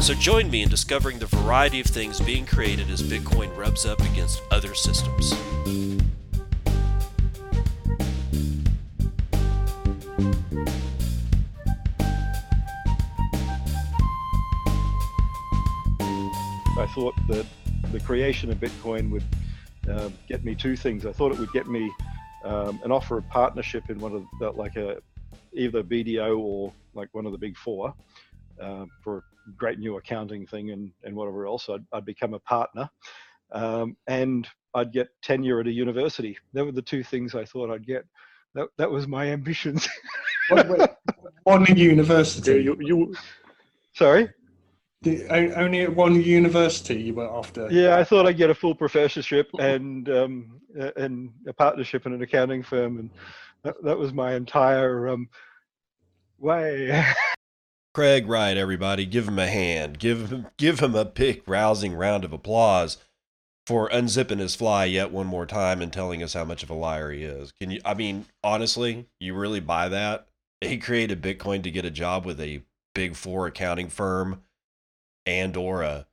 So join me in discovering the variety of things being created as Bitcoin rubs up against other systems. I thought that the creation of Bitcoin would uh, get me two things. I thought it would get me um, an offer of partnership in one of the, like a either BDO or like one of the big four uh, for a great new accounting thing and, and whatever else. I'd, I'd become a partner um, and I'd get tenure at a university. They were the two things I thought I'd get. That, that was my ambitions. one university. you, you, sorry? The, only at one university you were after. Yeah, I thought I'd get a full professorship and um, and a partnership in an accounting firm, and that, that was my entire um, way. Craig Wright, everybody, give him a hand. Give him give him a big rousing round of applause for unzipping his fly yet one more time and telling us how much of a liar he is. Can you? I mean, honestly, you really buy that? He created Bitcoin to get a job with a big four accounting firm and or a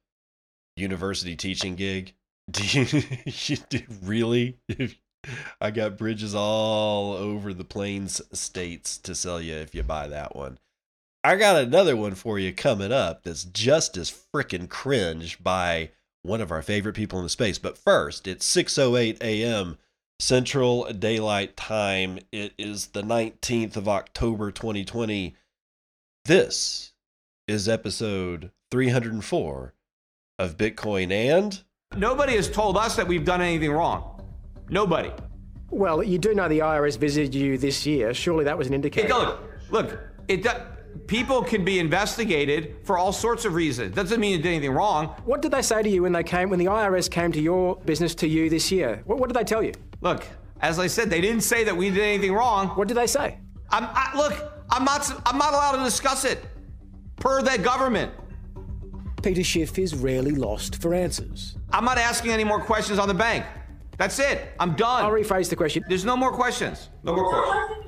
university teaching gig. Do you, you do, really? I got bridges all over the plains states to sell you if you buy that one. I got another one for you coming up that's just as freaking cringe by one of our favorite people in the space. But first, it's 6:08 a.m. Central Daylight Time. It is the 19th of October 2020. This is episode 304 of Bitcoin and Nobody has told us that we've done anything wrong. Nobody. Well, you do know the IRS visited you this year. Surely that was an indicator. Hey, look, look, it people can be investigated for all sorts of reasons. Doesn't mean you did anything wrong. What did they say to you when they came when the IRS came to your business to you this year? What, what did they tell you? Look, as I said, they didn't say that we did anything wrong. What did they say? I'm I, look. I'm not. I'm not allowed to discuss it per that government. Peter Schiff is rarely lost for answers. I'm not asking any more questions on the bank. That's it. I'm done. I'll rephrase the question. There's no more questions. No more questions.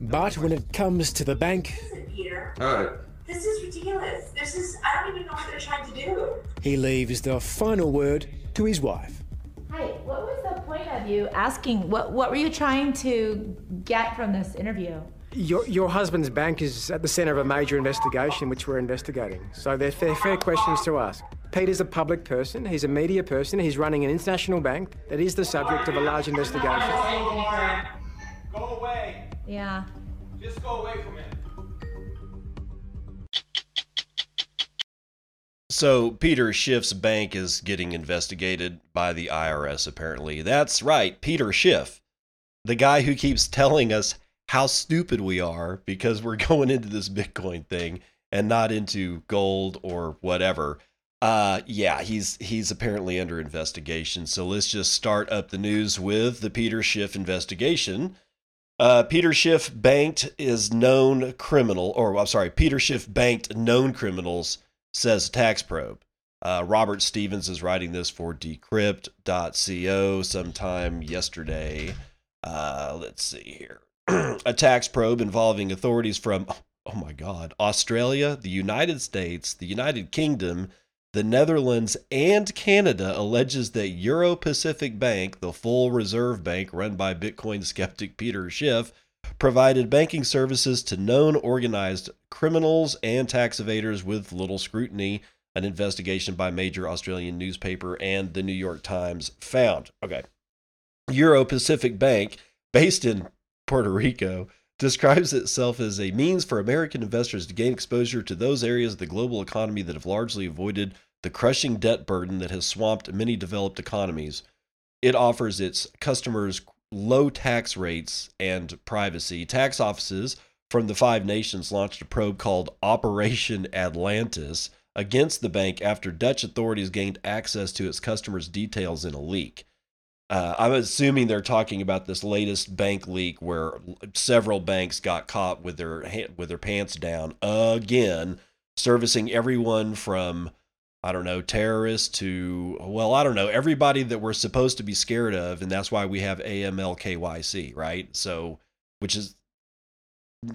But when it comes to the bank, Peter. All right. This is ridiculous. This is, I don't even know what they're trying to do. He leaves the final word to his wife. Hi, what was the point of you asking? What, what were you trying to get from this interview? Your, your husband's bank is at the centre of a major investigation, which we're investigating. So they're fair, fair questions to ask. Peter's a public person, he's a media person, he's running an international bank that is the subject of a large investigation. Go away. Yeah. Just go away from it. So Peter Schiff's bank is getting investigated by the IRS apparently. That's right, Peter Schiff. The guy who keeps telling us how stupid we are because we're going into this Bitcoin thing and not into gold or whatever. Uh, yeah, he's he's apparently under investigation. So let's just start up the news with the Peter Schiff investigation. Uh, Peter Schiff banked is known criminal, or I'm sorry, Peter Schiff banked known criminals, says tax probe. Uh, Robert Stevens is writing this for Decrypt.co sometime yesterday. Uh, let's see here. a tax probe involving authorities from, oh my God, Australia, the United States, the United Kingdom, the Netherlands, and Canada alleges that Euro Pacific Bank, the full reserve bank run by Bitcoin skeptic Peter Schiff, provided banking services to known organized criminals and tax evaders with little scrutiny. An investigation by major Australian newspaper and the New York Times found. Okay. Euro Pacific Bank, based in Puerto Rico, describes itself as a means for American investors to gain exposure to those areas of the global economy that have largely avoided the crushing debt burden that has swamped many developed economies. It offers its customers low tax rates and privacy. Tax offices from the five nations launched a probe called Operation Atlantis against the bank after Dutch authorities gained access to its customers' details in a leak. Uh, I'm assuming they're talking about this latest bank leak where several banks got caught with their with their pants down again, servicing everyone from I don't know terrorists to well I don't know everybody that we're supposed to be scared of, and that's why we have AML KYC, right? So, which is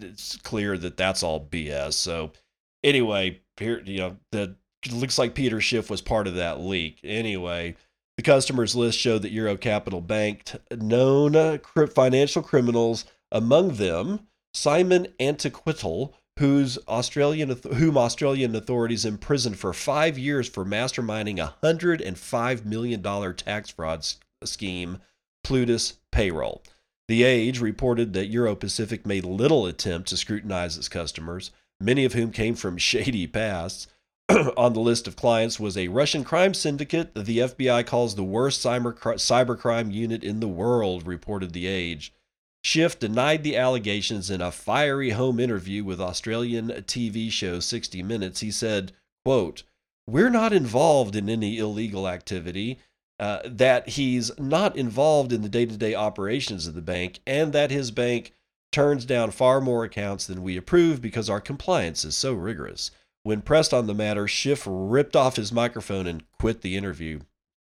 it's clear that that's all BS. So, anyway, here you know the looks like Peter Schiff was part of that leak. Anyway the customers list showed that Euro Capital banked known uh, financial criminals, among them Simon Anquetil, whose Australian whom Australian authorities imprisoned for five years for masterminding a hundred and five million dollar tax fraud scheme, Plutus Payroll. The Age reported that Euro Pacific made little attempt to scrutinize its customers, many of whom came from shady pasts. on the list of clients was a Russian crime syndicate that the FBI calls the worst cyber cybercrime unit in the world, reported The Age. Schiff denied the allegations in a fiery home interview with Australian TV show 60 Minutes. He said, quote, We're not involved in any illegal activity, uh, that he's not involved in the day to day operations of the bank, and that his bank turns down far more accounts than we approve because our compliance is so rigorous. When pressed on the matter, Schiff ripped off his microphone and quit the interview.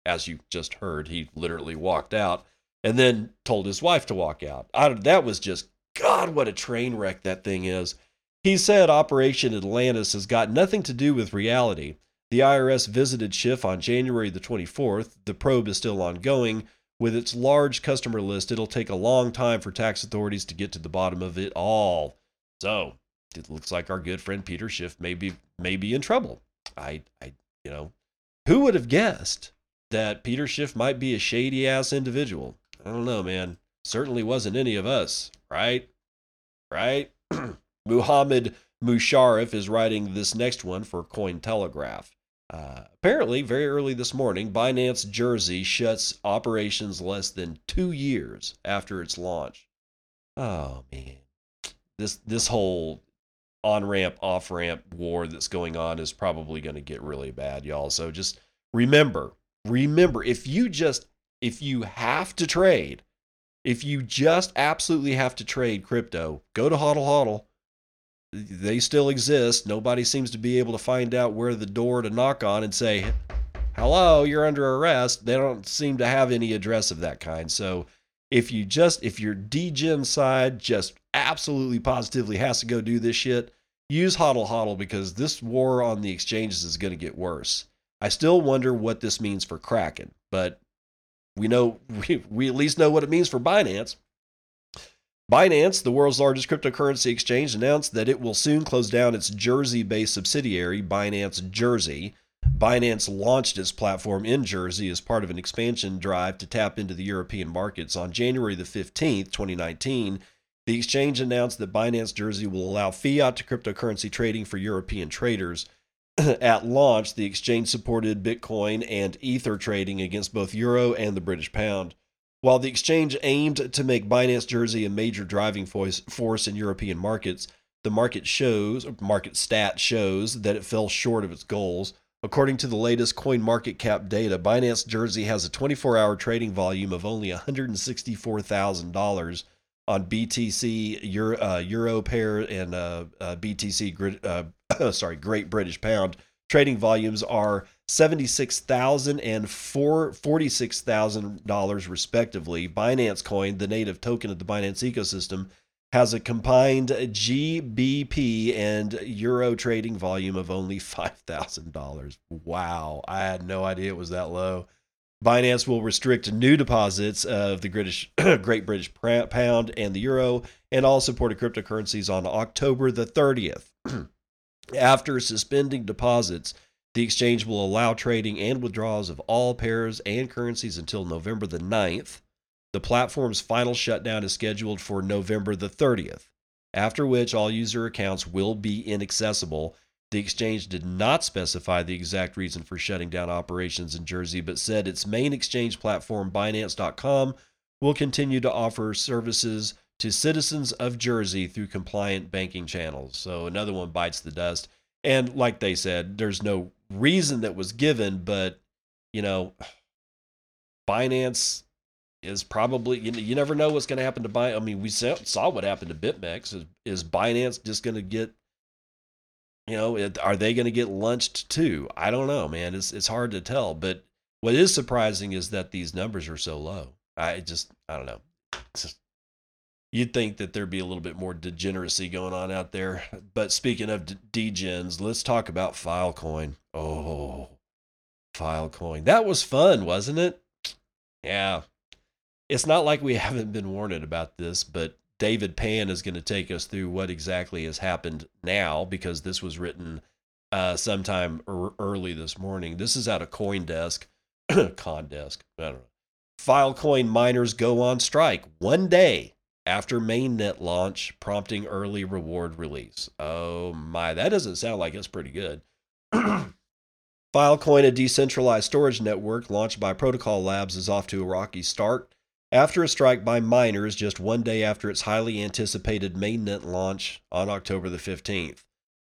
As you just heard, he literally walked out and then told his wife to walk out. I, that was just, God, what a train wreck that thing is. He said Operation Atlantis has got nothing to do with reality. The IRS visited Schiff on January the 24th. The probe is still ongoing. With its large customer list, it'll take a long time for tax authorities to get to the bottom of it all. So, it looks like our good friend Peter Schiff may be may be in trouble. I I you know, who would have guessed that Peter Schiff might be a shady ass individual? I don't know, man. Certainly wasn't any of us, right? Right? Muhammad Musharraf is writing this next one for Cointelegraph. Uh, apparently, very early this morning, Binance Jersey shuts operations less than two years after its launch. Oh man, this this whole on ramp, off ramp war that's going on is probably going to get really bad, y'all. So just remember, remember, if you just, if you have to trade, if you just absolutely have to trade crypto, go to HODL HODL. They still exist. Nobody seems to be able to find out where the door to knock on and say, hello, you're under arrest. They don't seem to have any address of that kind. So if you just, if your degen side just absolutely positively has to go do this shit, use hodl hodl because this war on the exchanges is going to get worse. I still wonder what this means for Kraken, but we know we, we at least know what it means for Binance. Binance, the world's largest cryptocurrency exchange, announced that it will soon close down its Jersey based subsidiary, Binance Jersey. Binance launched its platform in Jersey as part of an expansion drive to tap into the European markets on January the 15th, 2019. The exchange announced that Binance Jersey will allow fiat to cryptocurrency trading for European traders. At launch, the exchange supported Bitcoin and Ether trading against both Euro and the British pound. While the exchange aimed to make Binance Jersey a major driving force in European markets, the market shows market stat shows that it fell short of its goals. According to the latest CoinMarketCap data, Binance Jersey has a 24-hour trading volume of only $164,000 on BTC, Euro, uh, Euro pair, and uh, uh, BTC, uh, sorry, Great British Pound. Trading volumes are $76,000 and $46,000 respectively. Binance Coin, the native token of the Binance ecosystem, has a combined GBP and Euro trading volume of only $5,000. Wow, I had no idea it was that low. Binance will restrict new deposits of the British, Great British Pound and the Euro and all supported cryptocurrencies on October the 30th. After suspending deposits, the exchange will allow trading and withdrawals of all pairs and currencies until November the 9th. The platform's final shutdown is scheduled for November the 30th, after which all user accounts will be inaccessible the exchange did not specify the exact reason for shutting down operations in Jersey, but said its main exchange platform, Binance.com, will continue to offer services to citizens of Jersey through compliant banking channels. So another one bites the dust. And like they said, there's no reason that was given, but you know, Binance is probably you, you never know what's going to happen to Binance. I mean, we saw, what happened to BitMEX. Is, is Binance just going to get you know, it, are they going to get lunched too? I don't know, man. It's it's hard to tell, but what is surprising is that these numbers are so low. I just I don't know. Just, you'd think that there'd be a little bit more degeneracy going on out there. But speaking of degens, let's talk about Filecoin. Oh, Filecoin. That was fun, wasn't it? Yeah. It's not like we haven't been warned about this, but David Pan is going to take us through what exactly has happened now because this was written uh, sometime er- early this morning. This is out of CoinDesk, ConDesk. I don't know. Filecoin miners go on strike one day after mainnet launch, prompting early reward release. Oh my, that doesn't sound like it's pretty good. Filecoin, a decentralized storage network launched by Protocol Labs, is off to a rocky start after a strike by miners just one day after its highly anticipated mainnet launch on October the 15th.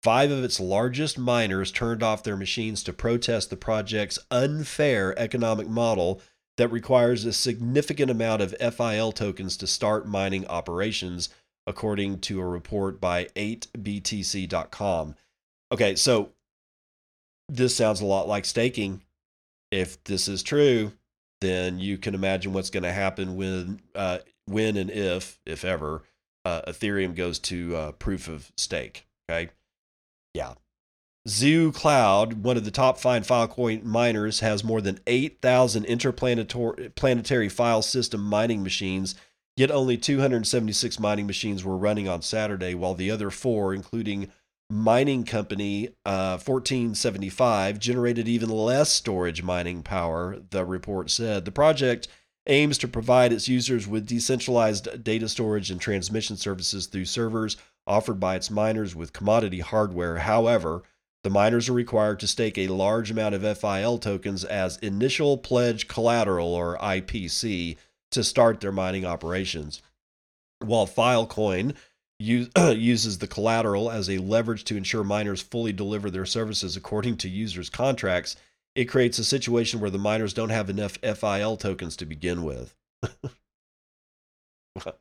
Five of its largest miners turned off their machines to protest the project's unfair economic model that requires a significant amount of FIL tokens to start mining operations, according to a report by 8btc.com. Okay, so this sounds a lot like staking. If this is true, then you can imagine what's going to happen when, uh, when and if, if ever, uh, Ethereum goes to uh, proof of stake. Okay, yeah. Zoo Cloud, one of the top fine Filecoin miners, has more than 8,000 interplanetary file system mining machines. Yet only 276 mining machines were running on Saturday, while the other four, including mining company uh, 1475 generated even less storage mining power, the report said. The project aims to provide its users with decentralized data storage and transmission services through servers offered by its miners with commodity hardware. However, the miners are required to stake a large amount of FIL tokens as initial pledge collateral, or IPC, to start their mining operations. While Filecoin use, uses the collateral as a leverage to ensure miners fully deliver their services according to users' contracts, it creates a situation where the miners don't have enough FIL tokens to begin with. well,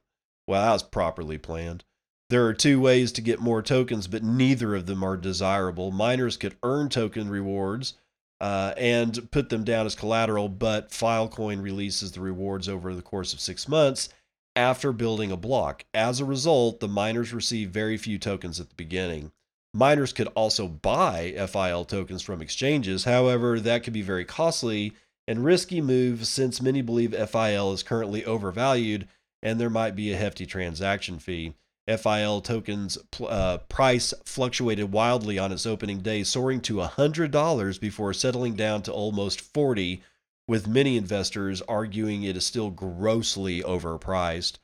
that was properly planned. There are two ways to get more tokens, but neither of them are desirable. Miners could earn token rewards uh, and put them down as collateral, but Filecoin releases the rewards over the course of six months after building a block. As a result, the miners receive very few tokens at the beginning. Miners could also buy FIL tokens from exchanges. However, that could be very costly and risky move since many believe FIL is currently overvalued and there might be a hefty transaction fee. FIL tokens uh, price fluctuated wildly on its opening day, soaring to $100 before settling down to almost 40 with many investors arguing it is still grossly overpriced.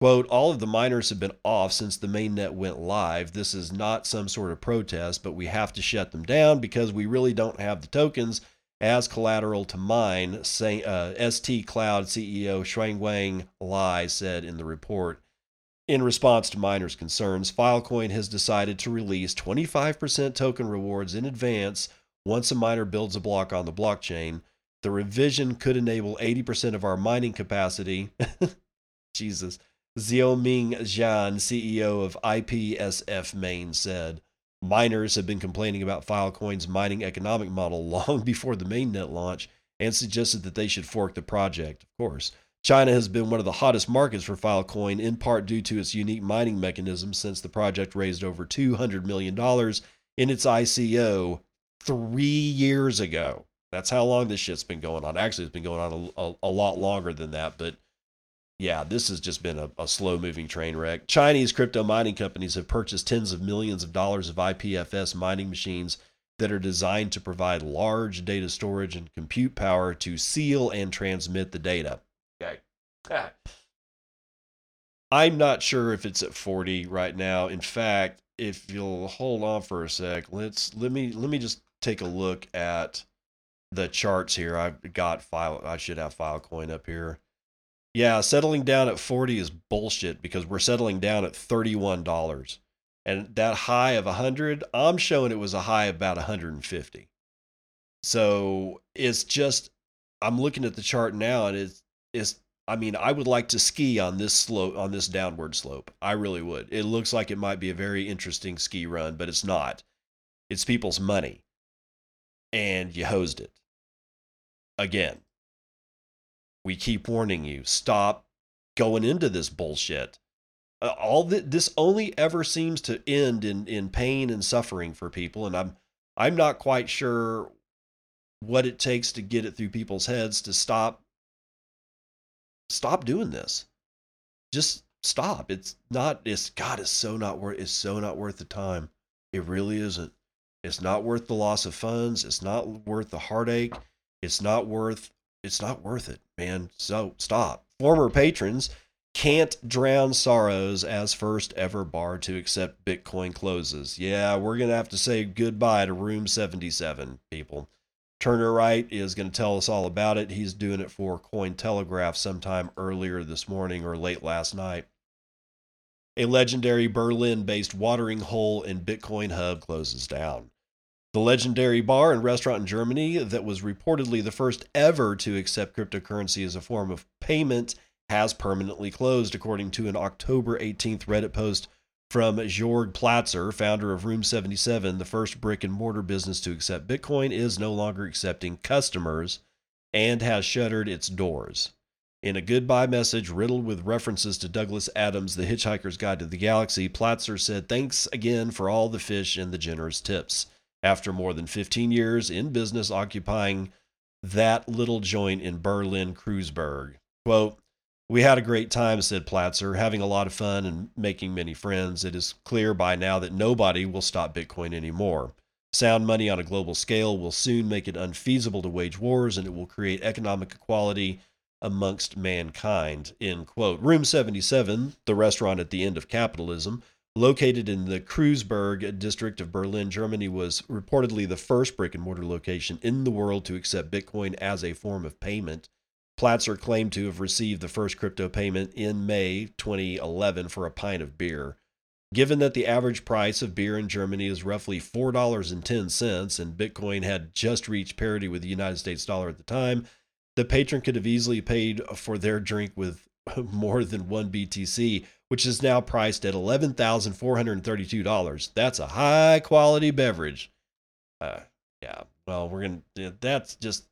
Quote, all of the miners have been off since the mainnet went live. This is not some sort of protest, but we have to shut them down because we really don't have the tokens as collateral to mine, say, uh, ST Cloud CEO Shuangwang Lai said in the report. In response to miners' concerns, Filecoin has decided to release 25% token rewards in advance once a miner builds a block on the blockchain. The revision could enable 80% of our mining capacity. Jesus. Xiaoming Zhan, CEO of IPSF Main, said miners have been complaining about Filecoin's mining economic model long before the mainnet launch and suggested that they should fork the project. Of course, China has been one of the hottest markets for Filecoin, in part due to its unique mining mechanism since the project raised over $200 million in its ICO three years ago. That's how long this shit's been going on. Actually, it's been going on a, a, a lot longer than that, but yeah, this has just been a, a slow moving train wreck. Chinese crypto mining companies have purchased tens of millions of dollars of IPFS mining machines that are designed to provide large data storage and compute power to seal and transmit the data. Okay. Ah. I'm not sure if it's at 40 right now. In fact, if you'll hold on for a sec, let's let me let me just take a look at the charts here. I've got file. I should have Filecoin up here. Yeah, settling down at 40 is bullshit because we're settling down at $31. And that high of 100, I'm showing it was a high of about 150. So it's just, I'm looking at the chart now and it's, it's, I mean, I would like to ski on this slope, on this downward slope. I really would. It looks like it might be a very interesting ski run, but it's not. It's people's money. And you hosed it. Again. We keep warning you stop going into this bullshit. Uh, all th- this only ever seems to end in in pain and suffering for people and I'm I'm not quite sure what it takes to get it through people's heads to stop stop doing this. Just stop. It's not it's god it's so not worth it's so not worth the time. It really isn't. It's not worth the loss of funds, it's not worth the heartache, it's not worth it's not worth it, man. So stop. Former patrons can't drown sorrows as first ever bar to accept Bitcoin closes. Yeah, we're going to have to say goodbye to room 77, people. Turner Wright is going to tell us all about it. He's doing it for Cointelegraph sometime earlier this morning or late last night. A legendary Berlin based watering hole and Bitcoin hub closes down. The legendary bar and restaurant in Germany that was reportedly the first ever to accept cryptocurrency as a form of payment has permanently closed, according to an October 18th Reddit post from Jorg Platzer, founder of Room 77. The first brick and mortar business to accept Bitcoin is no longer accepting customers and has shuttered its doors. In a goodbye message riddled with references to Douglas Adams' The Hitchhiker's Guide to the Galaxy, Platzer said, Thanks again for all the fish and the generous tips after more than 15 years in business occupying that little joint in Berlin, Kreuzberg. Quote, we had a great time, said Platzer, having a lot of fun and making many friends. It is clear by now that nobody will stop Bitcoin anymore. Sound money on a global scale will soon make it unfeasible to wage wars and it will create economic equality amongst mankind. End quote. Room 77, the restaurant at the end of capitalism, located in the Kreuzberg district of Berlin, Germany, was reportedly the first brick and mortar location in the world to accept Bitcoin as a form of payment. Platzer claimed to have received the first crypto payment in May 2011 for a pint of beer. Given that the average price of beer in Germany is roughly $4.10 and Bitcoin had just reached parity with the United States dollar at the time, the patron could have easily paid for their drink with more than one BTC, which is now priced at $11,432. That's a high quality beverage. Uh, yeah, well, we're going to, that's just,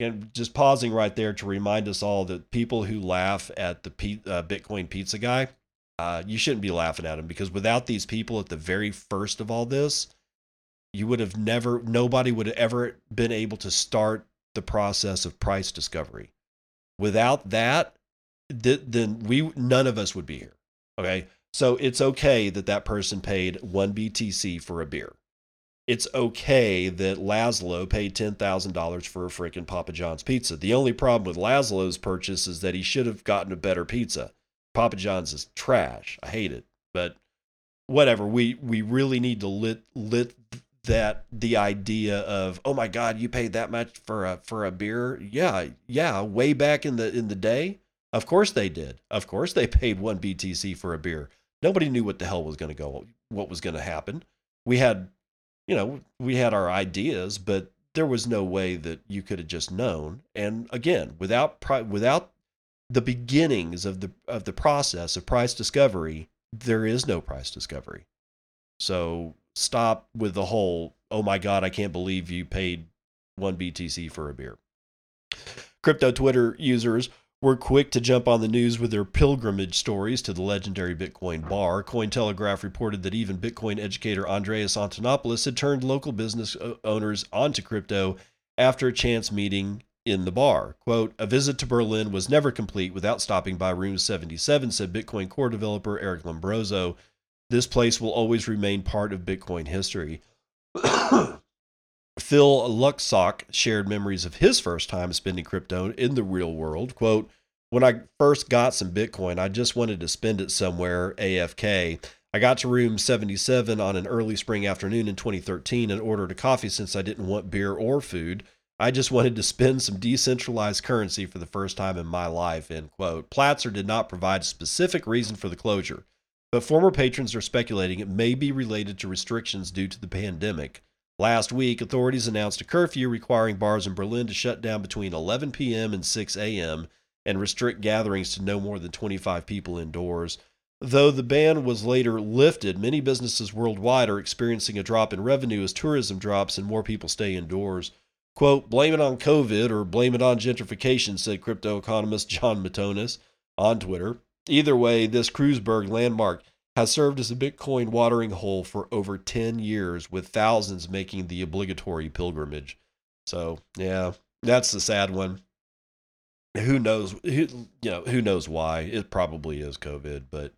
and just pausing right there to remind us all that people who laugh at the P, uh, Bitcoin pizza guy, uh, you shouldn't be laughing at him because without these people at the very first of all this, you would have never, nobody would have ever been able to start the process of price discovery. Without that, th- then we none of us would be here. Okay, so it's okay that that person paid one BTC for a beer. It's okay that Laszlo paid ten thousand dollars for a freaking Papa John's pizza. The only problem with Laszlo's purchase is that he should have gotten a better pizza. Papa John's is trash. I hate it, but whatever. We we really need to lit lit that the idea of oh my god you paid that much for a for a beer yeah yeah way back in the in the day of course they did. Of course they paid one BTC for a beer. Nobody knew what the hell was going to go, what was going to happen. We had, you know, we had our ideas, but there was no way that you could have just known. And again, without without the beginnings of the of the process of price discovery, there is no price discovery. So stop with the whole, oh my God, I can't believe you paid one BTC for a beer. Crypto Twitter users were quick to jump on the news with their pilgrimage stories to the legendary Bitcoin bar. Cointelegraph reported that even Bitcoin educator Andreas Antonopoulos had turned local business uh, owners onto crypto after a chance meeting in the bar. Quote, a visit to Berlin was never complete without stopping by room 77, said Bitcoin core developer Eric Lombrozo. This place will always remain part of Bitcoin history. Phil Luxock shared memories of his first time spending crypto in the real world. Quote, when I first got some Bitcoin, I just wanted to spend it somewhere AFK. I got to room 77 on an early spring afternoon in 2013 and ordered a coffee since I didn't want beer or food. I just wanted to spend some decentralized currency for the first time in my life, end quote. Platzer did not provide a specific reason for the closure. but former patrons are speculating it may be related to restrictions due to the pandemic. Last week, authorities announced a curfew requiring bars in Berlin to shut down between 11 p.m. and 6 a.m. and restrict gatherings to no more than 25 people indoors. Though the ban was later lifted, many businesses worldwide are experiencing a drop in revenue as tourism drops and more people stay indoors. Quote, blame it on COVID or blame it on gentrification, said crypto economist Jon Matonis on Twitter. Either way, this Kreuzberg landmark has served as a Bitcoin watering hole for over 10 years, with thousands making the obligatory pilgrimage. So, yeah, that's the sad one. Who knows? Who, you know, who knows why? It probably is COVID, but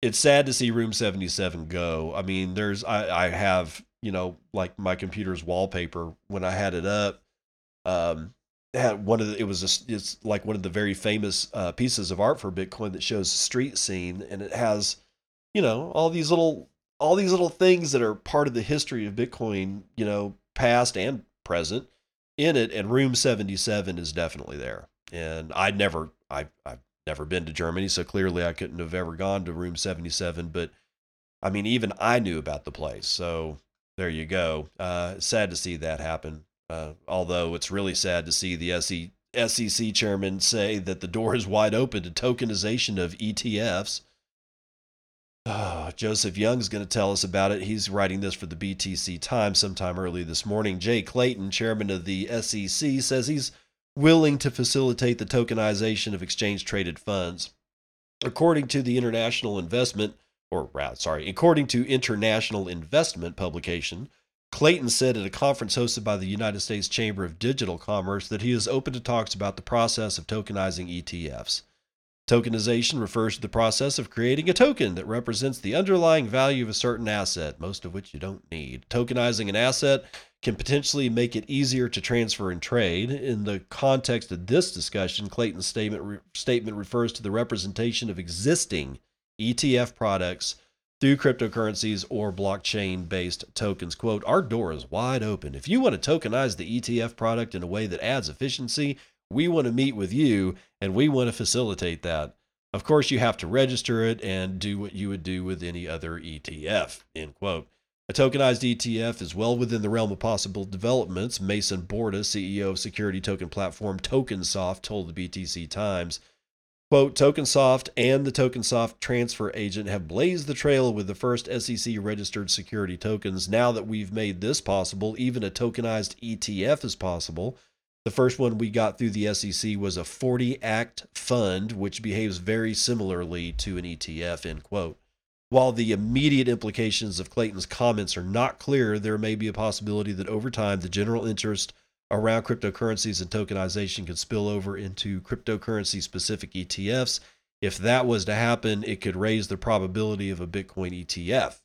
it's sad to see Room 77 go. I mean, there's, I, I have, you know, like my computer's wallpaper when I had it up. Um, had one of the, it was a, it's like one of the very famous uh, pieces of art for Bitcoin that shows the street scene, and it has you know all these little all these little things that are part of the history of Bitcoin, you know, past and present in it. And Room 77 is definitely there. And I never, I, I've never been to Germany, so clearly I couldn't have ever gone to Room 77. But I mean, even I knew about the place. So there you go. Uh, sad to see that happen. Uh, although it's really sad to see the SE, SEC chairman say that the door is wide open to tokenization of ETFs. Oh, Joseph Young's going to tell us about it. He's writing this for the BTC Times sometime early this morning. Jay Clayton, chairman of the SEC, says he's willing to facilitate the tokenization of exchange traded funds. According to the International Investment, or rather, sorry, according to International Investment publication, Clayton said at a conference hosted by the United States Chamber of Digital Commerce that he is open to talks about the process of tokenizing ETFs. Tokenization refers to the process of creating a token that represents the underlying value of a certain asset, most of which you don't need. Tokenizing an asset can potentially make it easier to transfer and trade. In the context of this discussion, Clayton's statement, re- statement refers to the representation of existing ETF products through cryptocurrencies or blockchain based tokens. Quote, Our door is wide open. If you want to tokenize the ETF product in a way that adds efficiency, we want to meet with you and we want to facilitate that. Of course, you have to register it and do what you would do with any other ETF. End quote. A tokenized ETF is well within the realm of possible developments. Mason Borda, CEO of security token platform TokenSoft, told the BTC Times. Quote, TokenSoft and the TokenSoft transfer agent have blazed the trail with the first SEC registered security tokens. Now that we've made this possible, even a tokenized ETF is possible. The first one we got through the SEC was a 40 act fund, which behaves very similarly to an ETF, end quote. While the immediate implications of Clayton's comments are not clear, there may be a possibility that over time the general interest around cryptocurrencies and tokenization could spill over into cryptocurrency specific ETFs. If that was to happen, it could raise the probability of a Bitcoin ETF.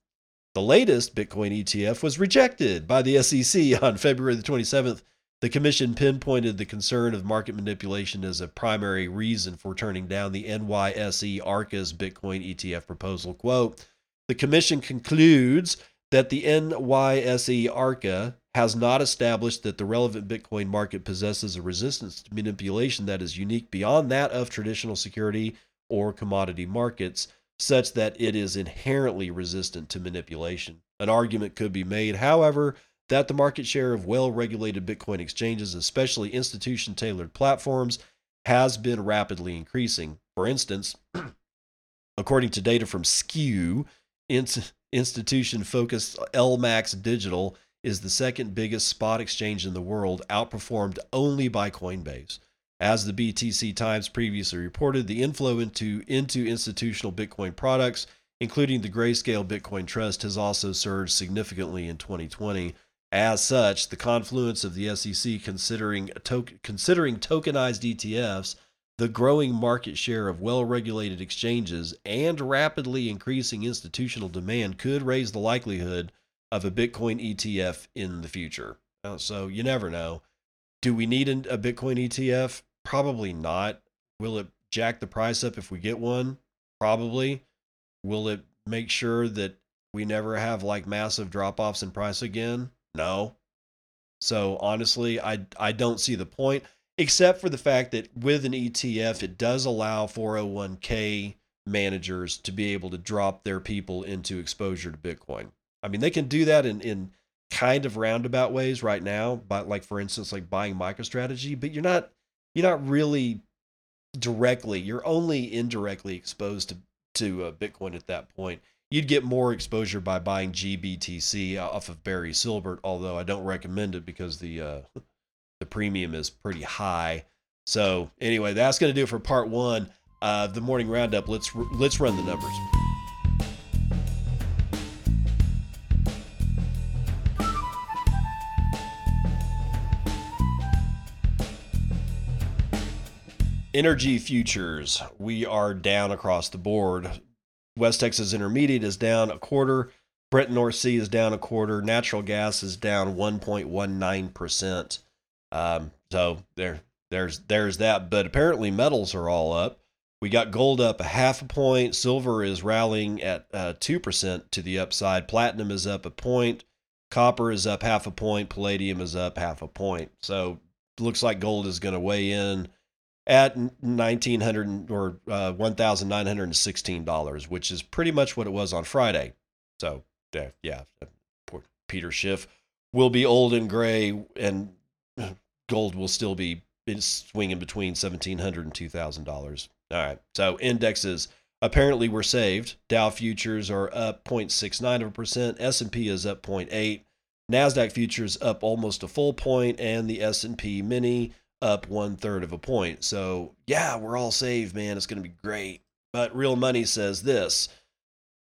The latest Bitcoin ETF was rejected by the SEC on February the 27th the commission pinpointed the concern of market manipulation as a primary reason for turning down the NYSE Arca's Bitcoin ETF proposal. Quote The commission concludes that the NYSE Arca has not established that the relevant Bitcoin market possesses a resistance to manipulation that is unique beyond that of traditional security or commodity markets, such that it is inherently resistant to manipulation. An argument could be made, however, that the market share of well regulated Bitcoin exchanges, especially institution tailored platforms, has been rapidly increasing. For instance, according to data from Skew, institution focused LMAX Digital is the second biggest spot exchange in the world, outperformed only by Coinbase. As the BTC Times previously reported, the inflow into, into institutional Bitcoin products, including the Grayscale Bitcoin Trust, has also surged significantly in 2020. As such, the confluence of the SEC considering, to- considering tokenized ETFs, the growing market share of well regulated exchanges, and rapidly increasing institutional demand could raise the likelihood of a Bitcoin ETF in the future. Uh, so you never know. Do we need a Bitcoin ETF? Probably not. Will it jack the price up if we get one? Probably. Will it make sure that we never have like massive drop offs in price again? No. So honestly, I I don't see the point except for the fact that with an ETF it does allow 401k managers to be able to drop their people into exposure to Bitcoin. I mean, they can do that in in kind of roundabout ways right now, but like for instance, like buying MicroStrategy, but you're not you're not really directly. You're only indirectly exposed to to uh, Bitcoin at that point. You'd get more exposure by buying GBTC off of Barry Silbert, although I don't recommend it because the uh, the premium is pretty high. So anyway, that's going to do it for part one of the morning roundup. Let's let's run the numbers. Energy futures, we are down across the board. West Texas Intermediate is down a quarter. Brent North Sea is down a quarter. Natural gas is down 1.19%. Um, so there, there's there's that. But apparently metals are all up. We got gold up a half a point. Silver is rallying at uh, two uh, percent to the upside. Platinum is up a point. Copper is up half a point. Palladium is up half a point. So looks like gold is going to weigh in at nineteen hundred or uh, one thousand nine hundred and sixteen dollars, which is pretty much what it was on Friday. So yeah, poor Peter Schiff will be old and gray, and gold will still be swinging between seventeen hundred and two thousand dollars. All right, so indexes apparently were saved. Dow futures are up 0.69 of a percent. S&P is up 0.8. Nasdaq futures up almost a full point, and the S&P Mini up one third of a point. So, yeah, we're all saved, man. It's going to be great. But real money says this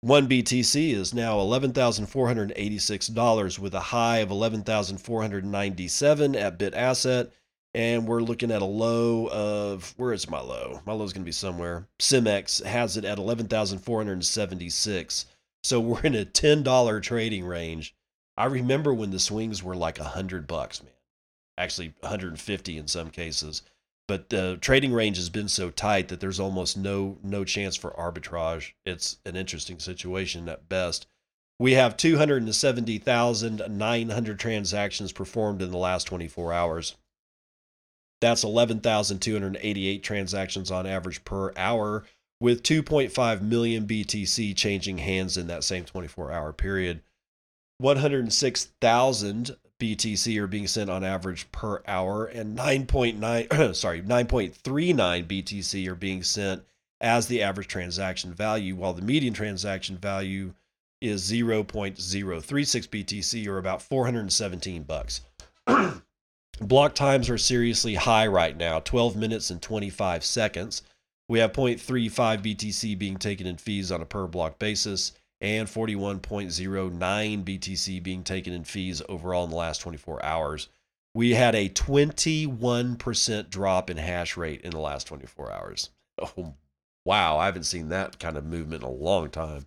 one BTC is now $11,486 with a high of 11,497 at BitAsset. And we're looking at a low of, where is my low? My low is going to be somewhere. Cimex has it at 11,476. So we're in a $10 trading range. I remember when the swings were like a 100 bucks, man actually 150 in some cases. But the trading range has been so tight that there's almost no no chance for arbitrage. It's an interesting situation at best. We have 270,900 transactions performed in the last 24 hours. That's 11,288 transactions on average per hour, with 2.5 million BTC changing hands in that same 24 hour period. 106,000 BTC are being sent on average per hour, and 9.9 sorry 9.39 BTC are being sent as the average transaction value, while the median transaction value is 0.036 BTC or about 417 bucks. Block times are seriously high right now, 12 minutes and 25 seconds. We have 0.35 BTC being taken in fees on a per block basis and 41.09 BTC being taken in fees overall in the last 24 hours. We had a 21% drop in hash rate in the last 24 hours. Oh, wow. I haven't seen that kind of movement in a long time.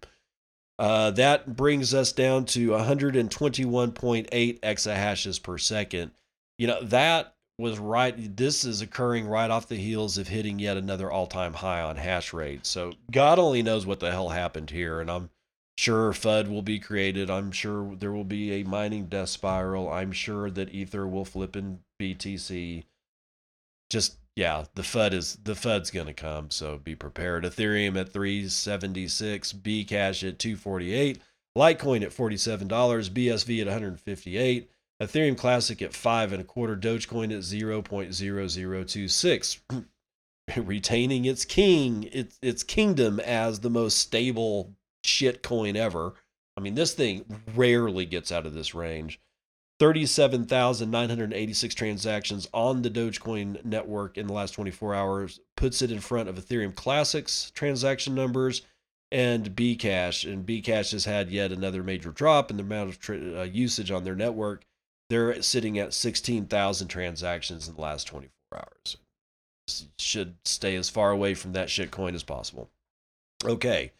Uh, that brings us down to 121.8 exahashes per second. You know, that was right. This is occurring right off the heels of hitting yet another all time high on hash rate. So God only knows what the hell happened here. And I'm sure FUD will be created. I'm sure there will be a mining death spiral. I'm sure that Ether will flip in BTC. Just yeah, the FUD is the FUD's gonna come, so be prepared. Ethereum at 376, Bcash at 248, Litecoin at $47, BSV at 158, Ethereum Classic at five and a quarter, Dogecoin at 0.0026. retaining its king, its its kingdom as the most stable shit coin ever. I mean, this thing rarely gets out of this range. 37,986 transactions on the Dogecoin network in the last 24 hours puts it in front of Ethereum Classics transaction numbers and Bcash. And Bcash has had yet another major drop in the amount of tra- uh, usage on their network. They're sitting at 16,000 transactions in the last 24 hours. Should stay as far away from that shitcoin as possible. Okay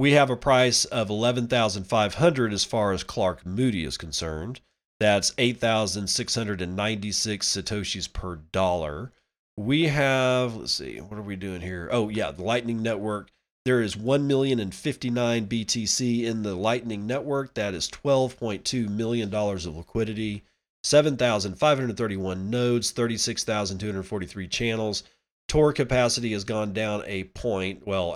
we have a price of 11,500 as far as Clark Moody is concerned. That's 8,696 satoshis per dollar. We have, let's see, what are we doing here? Oh, yeah, the Lightning Network. There is 1 million and 59 BTC in the Lightning Network. That is $12.2 million of liquidity. 7,531 nodes, 36,243 channels, Tor capacity has gone down a point, well,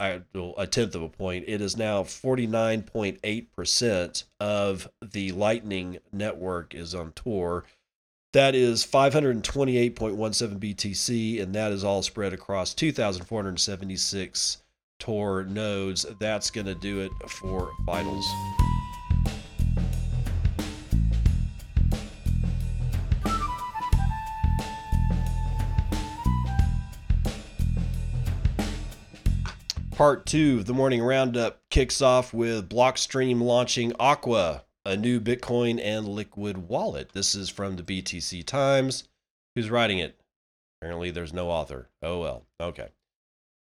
a tenth of a point. It is now 49.8% of the Lightning network is on Tor. That is 528.17 BTC, and that is all spread across 2,476 Tor nodes. That's going to do it for vitals. Part two of the morning roundup kicks off with Blockstream launching Aqua, a new Bitcoin and liquid wallet. This is from the BTC Times. Who's writing it? Apparently, there's no author. Oh well. Okay.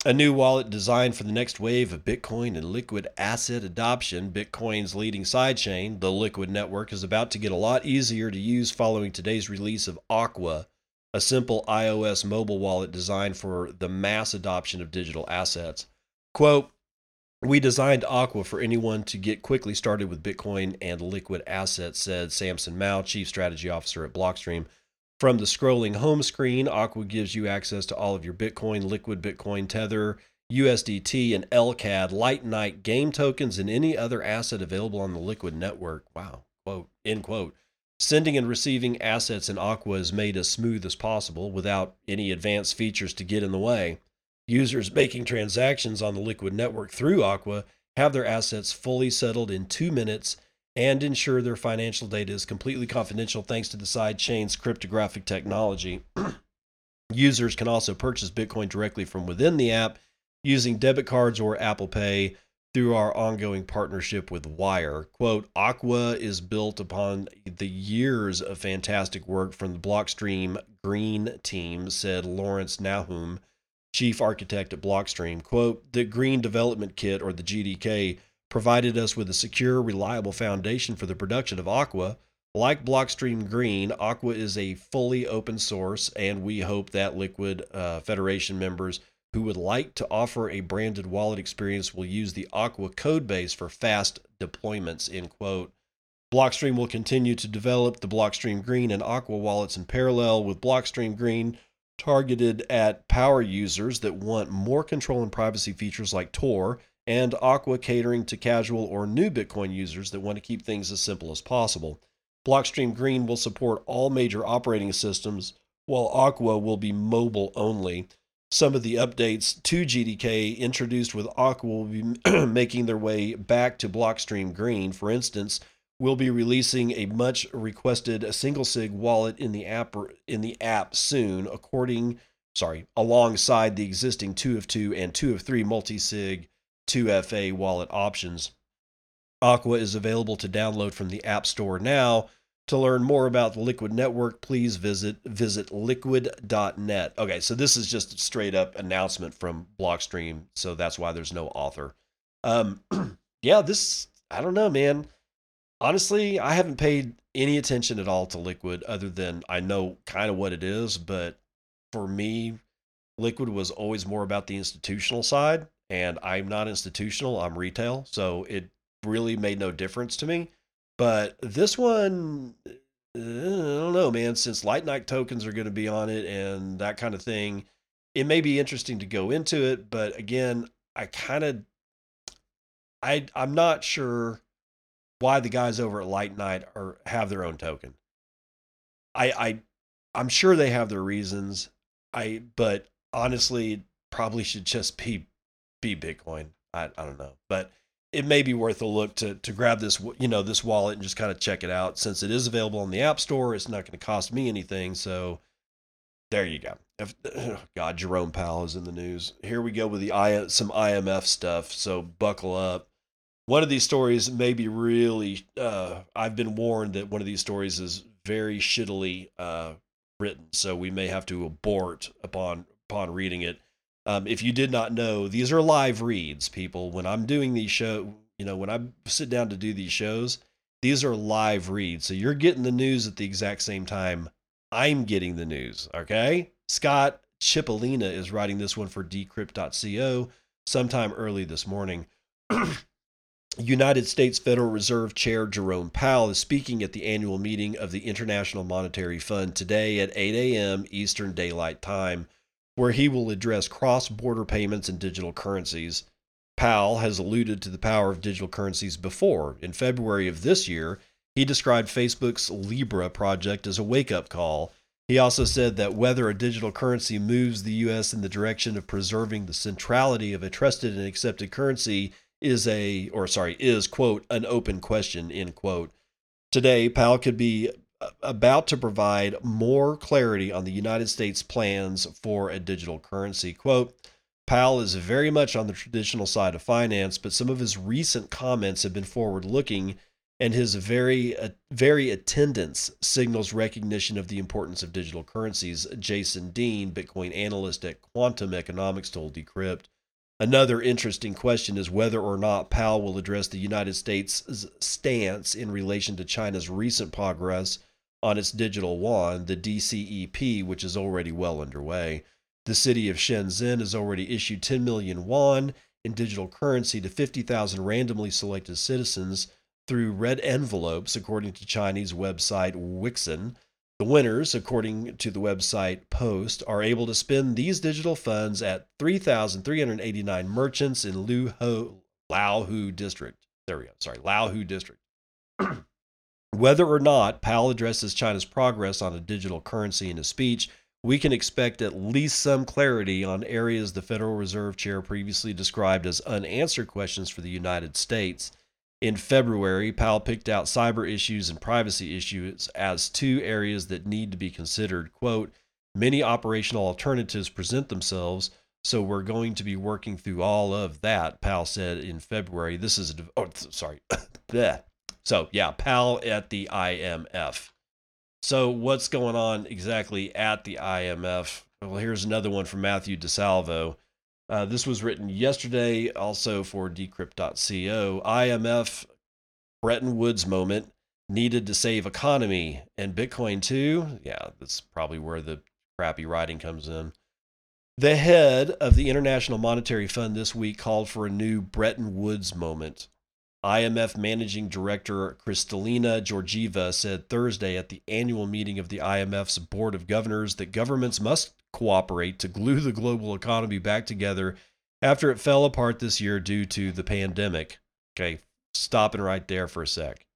A new wallet designed for the next wave of Bitcoin and liquid asset adoption. Bitcoin's leading sidechain, the Liquid Network, is about to get a lot easier to use following today's release of Aqua, a simple iOS mobile wallet designed for the mass adoption of digital assets. Quote, we designed Aqua for anyone to get quickly started with Bitcoin and liquid assets, said Samson Mow, Chief Strategy Officer at Blockstream. From the scrolling home screen, Aqua gives you access to all of your Bitcoin, liquid Bitcoin, Tether, USDT, and LCAD, Lightnite game tokens, and any other asset available on the Liquid network. Wow. Quote, end quote. Sending and receiving assets in Aqua is made as smooth as possible without any advanced features to get in the way. Users making transactions on the Liquid network through Aqua have their assets fully settled in two minutes and ensure their financial data is completely confidential thanks to the sidechain's cryptographic technology. Users can also purchase Bitcoin directly from within the app using debit cards or Apple Pay through our ongoing partnership with Wyre. Quote, Aqua is built upon the years of fantastic work from the Blockstream Green team, said Lawrence Nahum, chief architect at Blockstream. Quote, the Green Development Kit, or the GDK, provided us with a secure, reliable foundation for the production of Aqua. Like Blockstream Green, Aqua is a fully open source, and we hope that Liquid uh, Federation members who would like to offer a branded wallet experience will use the Aqua code base for fast deployments, end quote. Blockstream will continue to develop the Blockstream Green and Aqua wallets in parallel with Blockstream Green targeted at power users that want more control and privacy features like Tor, and Aqua catering to casual or new Bitcoin users that want to keep things as simple as possible. Blockstream Green will support all major operating systems, while Aqua will be mobile only. Some of the updates to GDK introduced with Aqua will be making their way back to Blockstream Green. For instance, we'll be releasing a much requested single sig wallet in the app in the app soon according sorry alongside the existing 2 of 2 and 2 of 3 multi-sig 2FA wallet options. Aqua is available to download from the App Store now. To learn more about the Liquid network, please visit visit liquid.net. Okay, so this is just a straight up announcement from Blockstream, so that's why there's no author. Um yeah, this I don't know, man honestly, I haven't paid any attention at all to Liquid other than I know kind of what it is. But for me, Liquid was always more about the institutional side, and I'm not institutional, I'm retail. So it really made no difference to me. But this one, uh, I don't know, man, since Lightnite tokens are going to be on it and that kind of thing, it may be interesting to go into it. But again, I kind of, I, I'm not sure why the guys over at Lightnite are have their own token. I I I'm sure they have their reasons. I but honestly probably should just be be Bitcoin. I I don't know. But it may be worth a look to to grab this you know this wallet and just kind of check it out since it is available on the App Store. It's not going to cost me anything, so there you go. If, oh God, Jerome Powell is in the news. Here we go with the I, some IMF stuff. So buckle up one of these stories may be really uh, i've been warned that one of these stories is very shittily uh, written so we may have to abort upon upon reading it. Um, if you did not know these are live reads people. When i'm doing these show you know when i sit down to do these shows these are live reads. So you're getting the news at the exact same time i'm getting the news okay? Scott Chipolina is writing this one for decrypt.co sometime early this morning United States Federal Reserve Chair Jerome Powell is speaking at the annual meeting of the International Monetary Fund today at 8 a.m. Eastern Daylight Time. where he will address cross border payments and digital currencies. Powell has alluded to the power of digital currencies before. In February of this year, he described Facebook's Libra project as a wake up call. He also said that whether a digital currency moves the U.S. in the direction of preserving the centrality of a trusted and accepted currency is a, or sorry, is, quote, an open question, end quote. Today, Powell could be uh, about to provide more clarity on the United States plans for a digital currency. Quote, Powell is very much on the traditional side of finance, but some of his recent comments have been forward looking, and his very, uh, very attendance signals recognition of the importance of digital currencies. Jason Deane, Bitcoin analyst at Quantum Economics, told Decrypt. Another interesting question is whether or not Powell will address the United States' stance in relation to China's recent progress on its digital yuan, the DCEP, which is already well underway. The city of Shenzhen has already issued 10 million yuan in digital currency to 50,000 randomly selected citizens through red envelopes, according to Chinese website Wixin. The winners, according to the website Post, are able to spend these digital funds at 3,389 merchants in Lu Ho, Laohu district. There we go. Sorry, Laohu district. Whether or not Powell addresses China's progress on a digital currency in his speech, we can expect at least some clarity on areas the Federal Reserve Chair previously described as unanswered questions for the United States. In February, Powell picked out cyber issues and privacy issues as two areas that need to be considered. Quote, many operational alternatives present themselves, so we're going to be working through all of that, Powell said in February. This is, a, oh, sorry. so, yeah, Powell at the IMF. So, what's going on exactly at the IMF? Well, here's another one from Mathew Di Salvo. Uh, this was written yesterday, also for decrypt.co. IMF Bretton Woods moment needed to save economy and Bitcoin too. Yeah, that's probably where the crappy writing comes in. The head of the International Monetary Fund this week called for a new Bretton Woods moment. IMF Managing Director Kristalina Georgieva said Thursday at the annual meeting of the IMF's Board of Governors that governments must cooperate to glue the global economy back together after it fell apart this year due to the pandemic. Okay, stopping right there for a sec.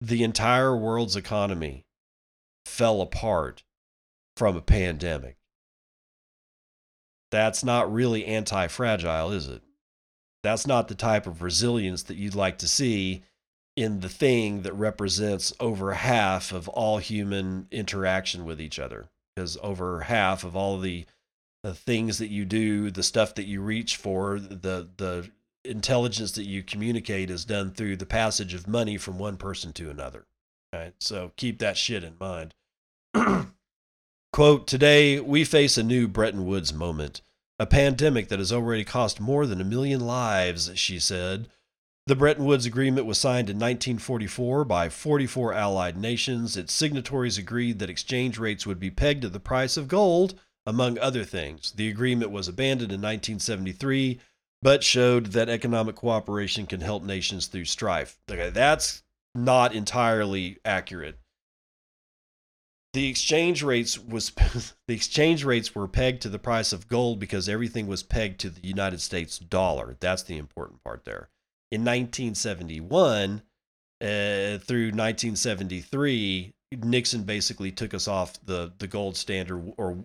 The entire world's economy fell apart from a pandemic. That's not really anti fragile, is it? That's not the type of resilience that you'd like to see in the thing that represents over half of all human interaction with each other. Because over half of all the, the things that you do, the stuff that you reach for, the the intelligence that you communicate is done through the passage of money from one person to another. Right? So keep that shit in mind. Quote, today we face a new Bretton Woods moment a pandemic that has already cost more than a million lives, she said. The Bretton Woods Agreement was signed in 1944 by 44 allied nations. Its signatories agreed that exchange rates would be pegged to the price of gold, among other things. The agreement was abandoned in 1973, but showed that economic cooperation can help nations through strife. Okay, that's not entirely accurate the exchange rates was the exchange rates were pegged to the price of gold because everything was pegged to the United States dollar. That's the important part there. In 1971 uh, through 1973, Nixon basically took us off the the gold standard, or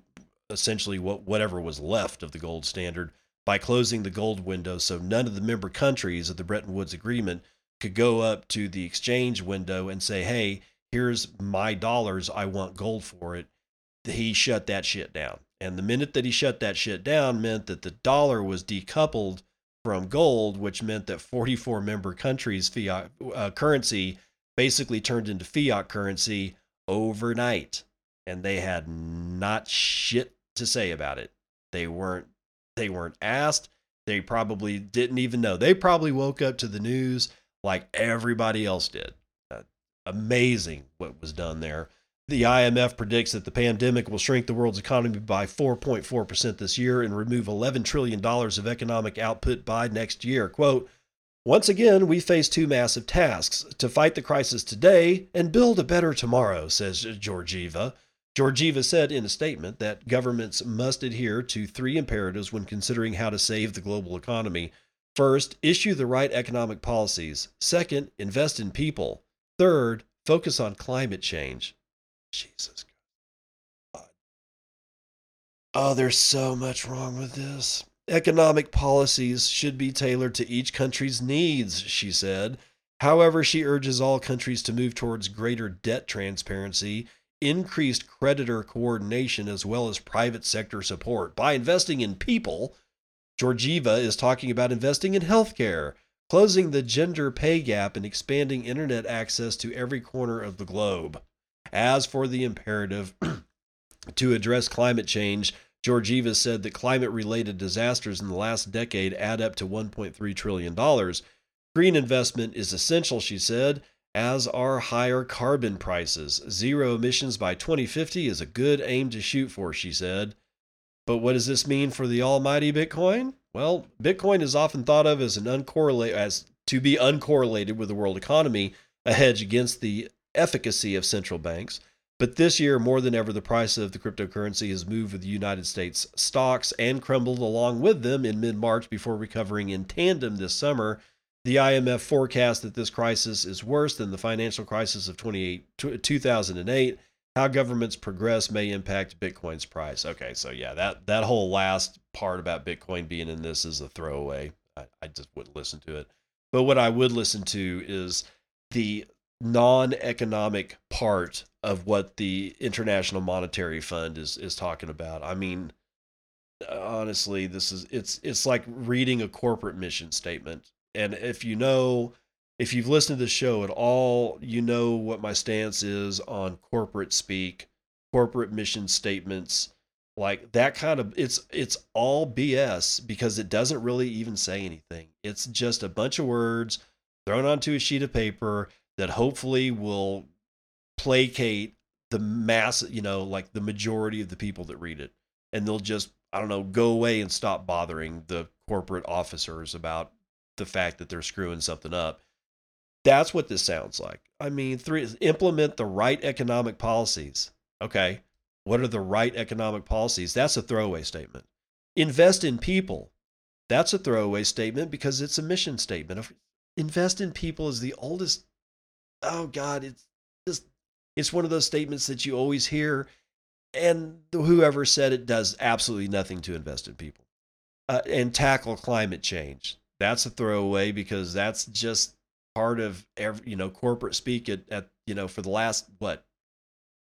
essentially what whatever was left of the gold standard, by closing the gold window, so none of the member countries of the Bretton Woods Agreement could go up to the exchange window and say, "Hey." here's my dollars, I want gold for it. He shut that shit down. And the minute that he shut that shit down meant that the dollar was decoupled from gold, which meant that 44 member countries' fiat uh, currency basically turned into fiat currency overnight. And they had not shit to say about it. They weren't they weren't asked. They probably didn't even know. They probably woke up to the news like everybody else did amazing what was done there. The IMF predicts that the pandemic will shrink the world's economy by 4.4% this year and remove $11 trillion of economic output by next year. Quote, once again, we face two massive tasks to fight the crisis today and build a better tomorrow, says Georgieva. Georgieva said in a statement that governments must adhere to three imperatives when considering how to save the global economy. First, issue the right economic policies. Second, invest in people. Third, focus on climate change. Jesus God. Oh, there's so much wrong with this. Economic policies should be tailored to each country's needs, she said. However, she urges all countries to move towards greater debt transparency, increased creditor coordination, as well as private sector support. By investing in people, Georgieva is talking about investing in healthcare, closing the gender pay gap, and expanding internet access to every corner of the globe. As for the imperative to address climate change, Georgieva said that climate related disasters in the last decade add up to $1.3 trillion. Green investment is essential, she said, as are higher carbon prices. Zero emissions by 2050 is a good aim to shoot for, she said. But what does this mean for the almighty Bitcoin? Well, Bitcoin is often thought of as an uncorrelated as to be uncorrelated with the world economy, a hedge against the efficacy of central banks. But this year, more than ever, the price of the cryptocurrency has moved with the United States stocks and crumbled along with them in mid March before recovering in tandem this summer. The IMF forecast that this crisis is worse than the financial crisis of 2008. How governments progress may impact Bitcoin's price. Okay, so yeah, that, that whole last part about Bitcoin being in this is a throwaway. I, I just wouldn't listen to it. But what I would listen to is the non economic part of what the International Monetary Fund is is talking about. I mean, honestly, this is it's it's like reading a corporate mission statement. And if you know if you've listened to the show at all, you know what my stance is on corporate speak, corporate mission statements, like that kind of it's it's all BS because it doesn't really even say anything. It's just a bunch of words thrown onto a sheet of paper that hopefully will placate the mass, you know, like the majority of the people that read it. And they'll just, I don't know, go away and stop bothering the corporate officers about the fact that they're screwing something up. That's what this sounds like. I mean, three, implement the right economic policies. Okay. What are the right economic policies? That's a throwaway statement. Invest in people. That's a throwaway statement because it's a mission statement. Invest in people is the oldest oh God, it's just it's one of those statements that you always hear, and whoever said it does absolutely nothing to invest in people uh, and tackle climate change. That's a throwaway because that's just part of every you know corporate speak at, at you know for the last what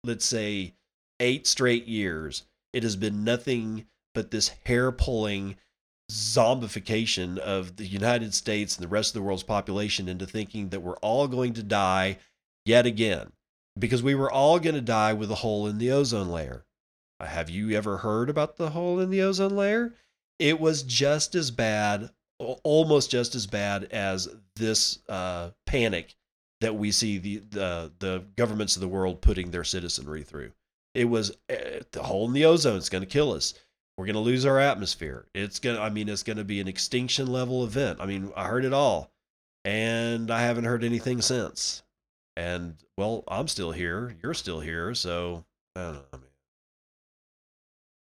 let's say eight straight years it has been nothing but this hair pulling zombification of the United States and the rest of the world's population into thinking that we're all going to die yet again because we were all going to die with a hole in the ozone layer. Have you ever heard about the hole in the ozone layer? It was just as bad, almost just as bad as this uh, panic that we see the, the the governments of the world putting their citizenry through. It was uh, the hole in the ozone is going to kill us. We're going to lose our atmosphere. It's going to, I mean, it's going to be an extinction level event. I mean, I heard it all and I haven't heard anything since. And well, I'm still here. You're still here. So I don't know, man.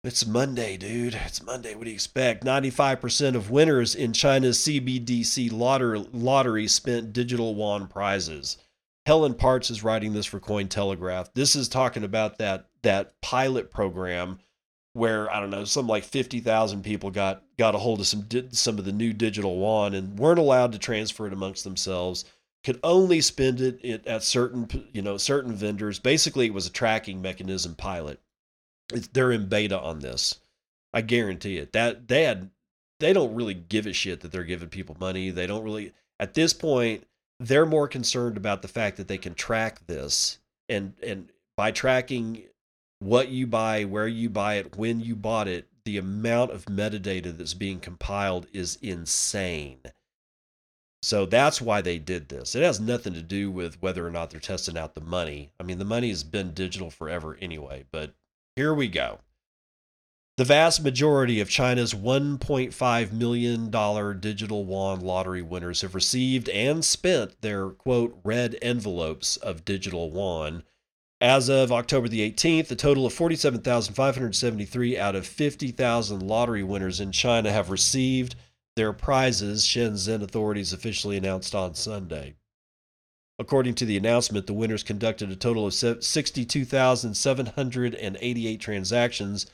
It's Monday, dude. It's Monday. What do you expect? 95% of winners in China's CBDC lottery, lottery spent digital yuan prizes. Helen Partz is writing this for Cointelegraph. This is talking about that that pilot program where I don't know, some like fifty thousand people got got a hold of some some of the new digital yuan and weren't allowed to transfer it amongst themselves. Could only spend it at certain you know certain vendors. Basically, it was a tracking mechanism pilot. It's, they're in beta on this. I guarantee it. That they had they don't really give a shit that they're giving people money. They don't really at this point they're more concerned about the fact that they can track this and and by tracking what you buy, where you buy it, when you bought it, the amount of metadata that's being compiled is insane. So that's why they did this. It has nothing to do with whether or not they're testing out the money. I mean, the money has been digital forever anyway, but here we go. The vast majority of China's $1.5 million digital yuan lottery winners have received and spent their quote red envelopes of digital yuan As of October the 18th, a total of 47,573 out of 50,000 lottery winners in China have received their prizes, Shenzhen authorities officially announced on Sunday. According to the announcement, the winners conducted a total of 62,788 transactions,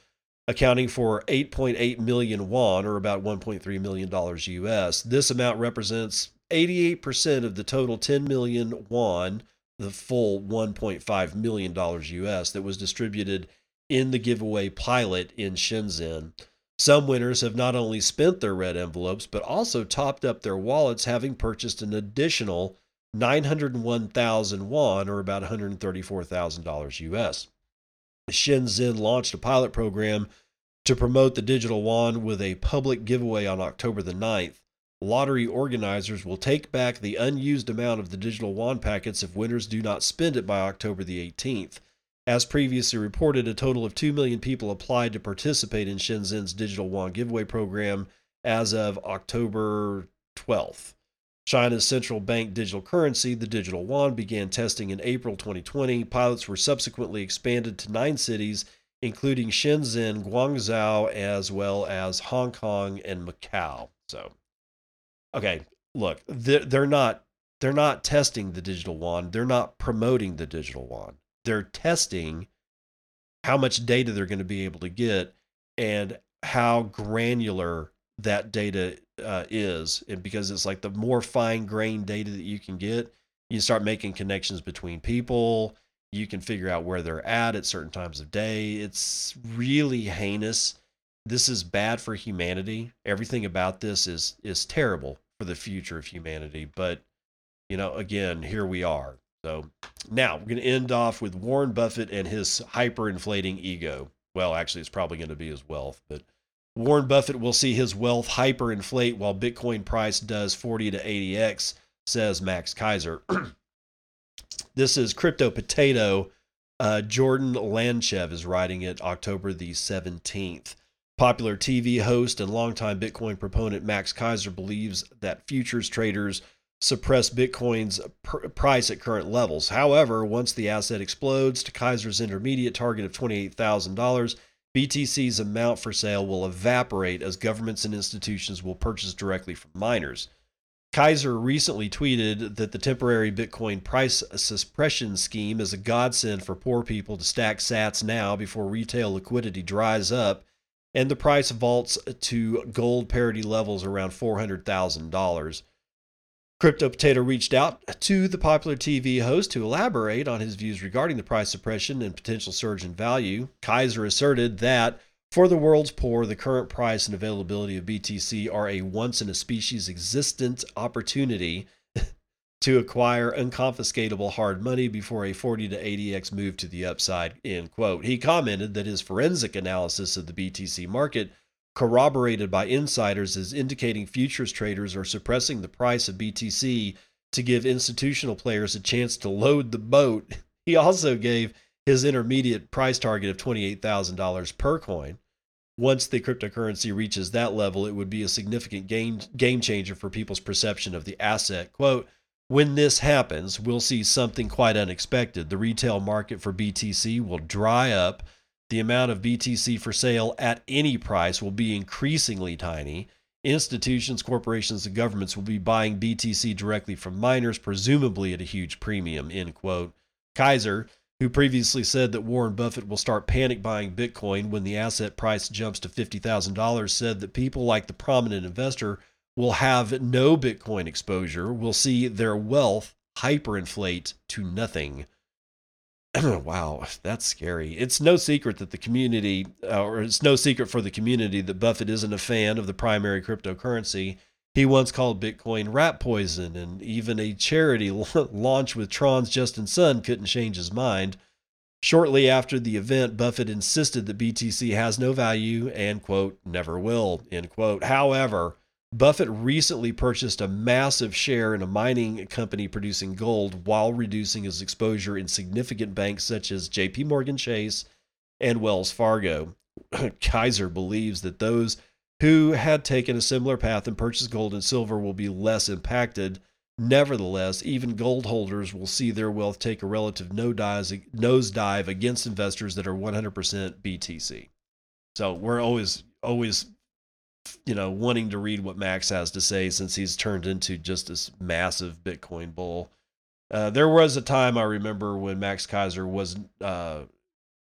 accounting for 8.8 million won, or about 1.3 million dollars US. This amount represents 88% of the total 10 million won, the full 1.5 million dollars US, that was distributed in the giveaway pilot in Shenzhen. Some winners have not only spent their red envelopes, but also topped up their wallets, having purchased an additional 901,000 won, or about $134,000 US. Shenzhen launched a pilot program to promote the digital won with a public giveaway on October the 9th. Lottery organizers will take back the unused amount of the digital won packets if winners do not spend it by October the 18th. As previously reported, a total of 2 million people applied to participate in Shenzhen's digital won giveaway program as of October 12th. China's central bank digital currency, the digital yuan, began testing in April 2020. Pilots were subsequently expanded to nine cities, including Shenzhen, Guangzhou, as well as Hong Kong and Macau. So, okay, look, they're, they're not they're not testing the digital yuan. They're not promoting the digital yuan. They're testing how much data they're going to be able to get and how granular that data uh, is, and because it's like the more fine grained data that you can get, you start making connections between people. You can figure out where they're at at certain times of day. It's really heinous. This is bad for humanity. Everything about this is is terrible for the future of humanity. But you know, again, here we are. So now we're going to end off with Warren Buffett and his hyperinflating ego. Well, actually, it's probably going to be his wealth, but Warren Buffett will see his wealth hyperinflate while Bitcoin price does 40 to 80x, says Max Keiser. this is Crypto Potato. Uh, Jordan Lyanchev is writing it October the 17th. Popular TV host and longtime Bitcoin proponent Max Keiser believes that futures traders suppress Bitcoin's pr- price at current levels. However, once the asset explodes to Keiser's intermediate target of $28,000, BTC's amount for sale will evaporate as governments and institutions will purchase directly from miners. Kaiser recently tweeted that the temporary Bitcoin price suppression scheme is a godsend for poor people to stack sats now before retail liquidity dries up and the price vaults to gold parity levels around $400,000. Crypto Potato reached out to the popular TV host to elaborate on his views regarding the price suppression and potential surge in value. Keiser asserted that for the world's poor, the current price and availability of BTC are a once in a species existent opportunity to acquire unconfiscatable hard money before a 40 to 80x move to the upside. End quote. He commented that his forensic analysis of the BTC market corroborated by insiders is indicating futures traders are suppressing the price of BTC to give institutional players a chance to load the boat. He also gave his intermediate price target of $28,000 per coin. Once the cryptocurrency reaches that level, it would be a significant game, game changer for people's perception of the asset. Quote, when this happens, we'll see something quite unexpected. The retail market for BTC will dry up the amount of BTC for sale at any price will be increasingly tiny. Institutions, corporations, and governments will be buying BTC directly from miners, presumably at a huge premium. End quote. Keiser, who previously said that Warren Buffett will start panic buying Bitcoin when the asset price jumps to $50,000, said that people like the prominent investor will have no Bitcoin exposure, will see their wealth hyperinflate to nothing. wow, that's scary. It's no secret that the community, uh, or it's no secret for the community that Buffett isn't a fan of the primary cryptocurrency. He once called Bitcoin rat poison, and even a charity launch with Tron's Justin Sun couldn't change his mind. Shortly after the event, Buffett insisted that BTC has no value and, quote, never will, end quote. However, Buffett recently purchased a massive share in a mining company producing gold while reducing his exposure in significant banks such as JP Morgan Chase and Wells Fargo. Keiser believes that those who had taken a similar path and purchased gold and silver will be less impacted Nevertheless, even gold holders will see their wealth take a relative nosedive against investors that are 100% BTC. So we're always, always, you know, wanting to read what Max has to say since he's turned into just this massive Bitcoin bull. Uh, there was a time I remember when Max Keiser was uh,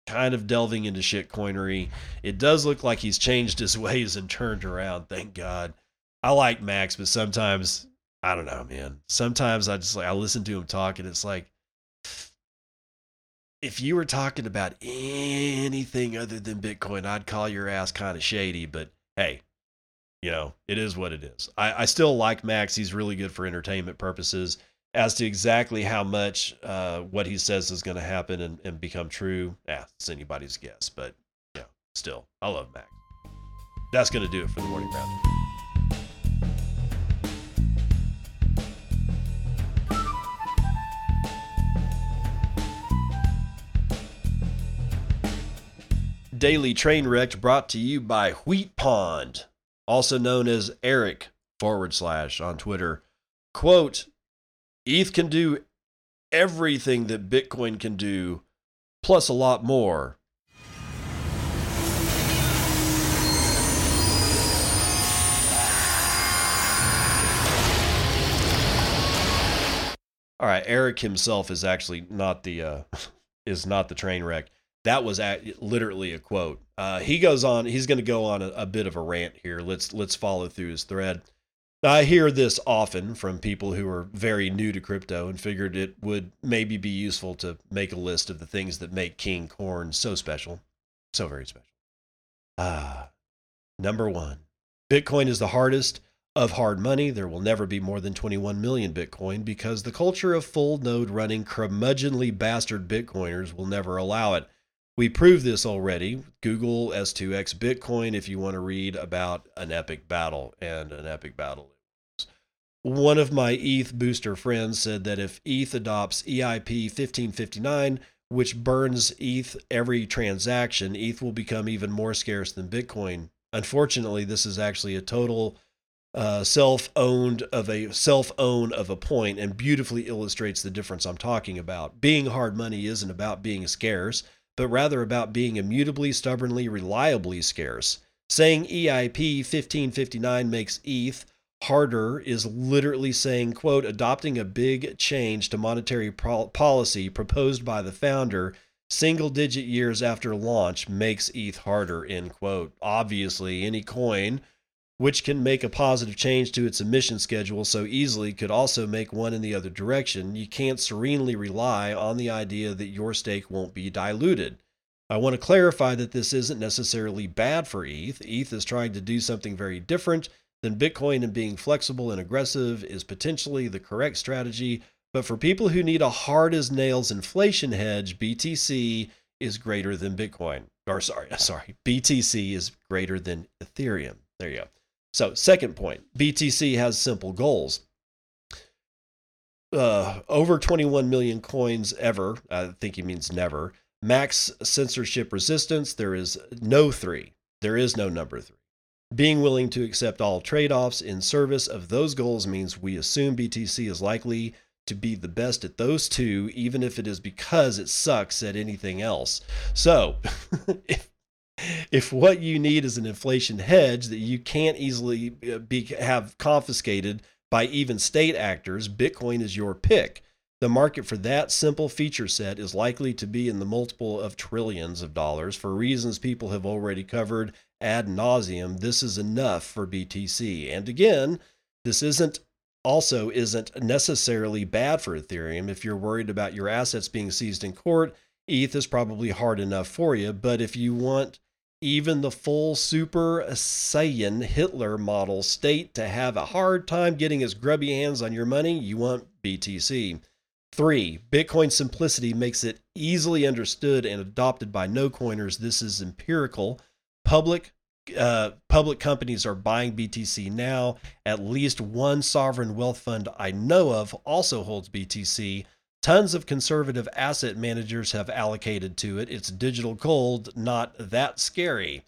kind of delving into shitcoinery. It does look like he's changed his ways and turned around. Thank God. I like Max, but sometimes I don't know, man. Sometimes I just like I listen to him talk and it's like if you were talking about anything other than Bitcoin, I'd call your ass kind of shady, but hey, you know, it is what it is. I, I still like Max. He's really good for entertainment purposes. As to exactly how much uh, what he says is going to happen and, and become true, yeah, it's anybody's guess. But yeah, still, I love Max. That's going to do it for the morning round. Daily Train Wrecked brought to you by Wheat Pond, also known as Eric forward slash on Twitter. Quote, ETH can do everything that Bitcoin can do, plus a lot more. All right, Eric himself is actually not the uh, is not the train wreck that was at, literally a quote. Uh, he goes on. He's going to go on a, a, bit of a rant here. Let's let's follow through his thread. I hear this often from people who are very new to crypto and figured it would maybe be useful to make a list of the things that make King Corn so special, so very special. Ah, number one, Bitcoin is the hardest of hard money. There will never be more than 21 million Bitcoin because the culture of full node running curmudgeonly bastard Bitcoiners will never allow it. We proved this already. Google S2X Bitcoin if you want to read about an epic battle and an epic battle. One of my ETH booster friends said that if ETH adopts EIP 1559, which burns ETH every transaction, ETH will become even more scarce than Bitcoin. Unfortunately, this is actually a total uh, self-owned of a self-own of a point and beautifully illustrates the difference I'm talking about. Being hard money isn't about being scarce but rather about being immutably, stubbornly, reliably scarce. Saying EIP 1559 makes ETH harder is literally saying, quote, adopting a big change to monetary policy proposed by the founder single digit years after launch makes ETH harder, end quote. Obviously, any coin which can make a positive change to its emission schedule so easily could also make one in the other direction, you can't serenely rely on the idea that your stake won't be diluted. I want to clarify that this isn't necessarily bad for ETH. ETH is trying to do something very different than Bitcoin, and being flexible and aggressive is potentially the correct strategy. But for people who need a hard as nails inflation hedge, BTC is greater than Bitcoin. Or sorry, sorry, BTC is greater than Ethereum. There you go. So, second point BTC has simple goals. Uh, over 21 million coins ever. I think he means never. Max censorship resistance. There is no three. There is no number three. Being willing to accept all trade offs in service of those goals means we assume BTC is likely to be the best at those two, even if it is because it sucks at anything else. So, if if what you need is an inflation hedge that you can't easily uh, be have confiscated by even state actors, Bitcoin is your pick. The market for that simple feature set is likely to be in the multiple of trillions of dollars for reasons people have already covered ad nauseum. This is enough for BTC. And again, this isn't also isn't necessarily bad for Ethereum. If you're worried about your assets being seized in court, ETH is probably hard enough for you. But if you want even the full Super Saiyan Hitler model state to have a hard time getting his grubby hands on your money, you want BTC. Three, Bitcoin simplicity makes it easily understood and adopted by no coiners. This is empirical. Public uh, public companies are buying BTC now. At least one sovereign wealth fund I know of also holds BTC. Tons of conservative asset managers have allocated to it. It's digital gold, not that scary.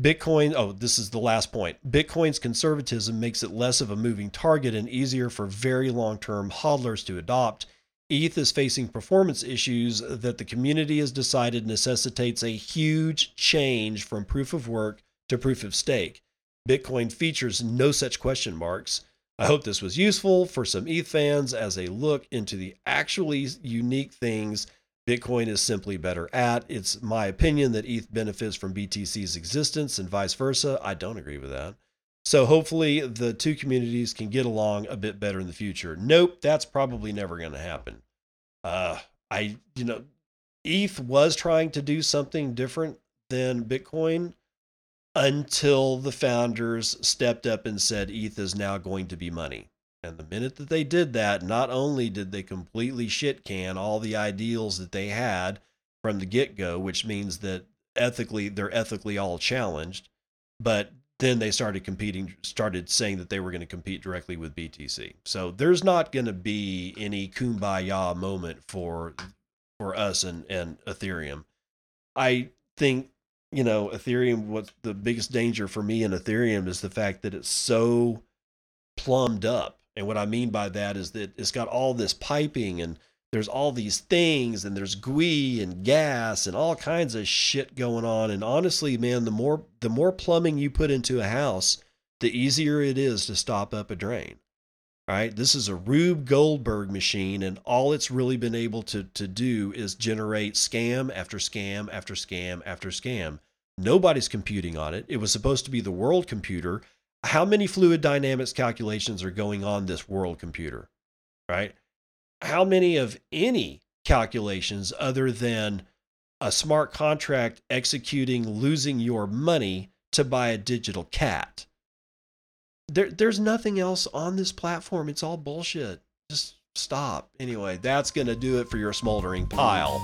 Bitcoin, oh, this is the last point. Bitcoin's conservatism makes it less of a moving target and easier for very long term hodlers to adopt. ETH is facing performance issues that the community has decided necessitates a huge change from proof of work to proof of stake. Bitcoin features no such question marks. I hope this was useful for some ETH fans as a look into the actually unique things Bitcoin is simply better at. It's my opinion that ETH benefits from BTC's existence and vice versa. I don't agree with that. So hopefully the two communities can get along a bit better in the future. Nope, that's probably never going to happen. Uh, I, you know, ETH was trying to do something different than Bitcoin until the founders stepped up and said ETH is now going to be money. And the minute that they did that, not only did they completely shit can all the ideals that they had from the get go, which means that ethically they're ethically all challenged, but then they started competing, started saying that they were going to compete directly with BTC. So there's not going to be any kumbaya moment for for us and, and Ethereum. I think you know Ethereum. What's the biggest danger for me in Ethereum is the fact that it's so plumbed up and what I mean by that is that it's got all this piping and there's all these things and there's GUI and gas and all kinds of shit going on. And honestly, man, the more the more plumbing you put into a house, the easier it is to stop up a drain. All right. This is a Rube Goldberg machine, and all it's really been able to, to do is generate scam after scam after scam after scam. Nobody's computing on it. It was supposed to be the world computer how many fluid dynamics calculations are going on this world computer, right? How many of any calculations other than a smart contract executing losing your money to buy a digital cat? There, there's nothing else on this platform. It's all bullshit. Just stop. Anyway, that's going to do it for your smoldering pile.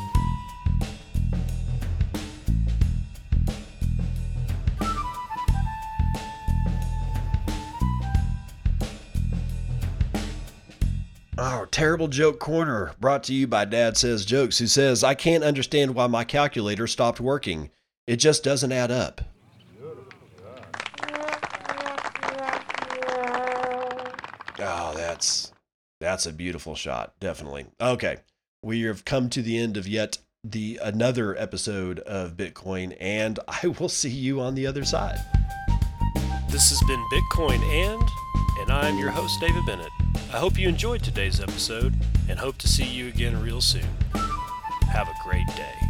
Our terrible joke corner brought to you by Dad Says Jokes, who says, I can't understand why my calculator stopped working. It just doesn't add up. Oh, that's a beautiful shot, definitely. Okay. We have come to the end of yet the another episode of Bitcoin, and I will see you on the other side. This has been Bitcoin and and I'm your host, David Bennett. I hope you enjoyed today's episode and hope to see you again real soon. Have a great day.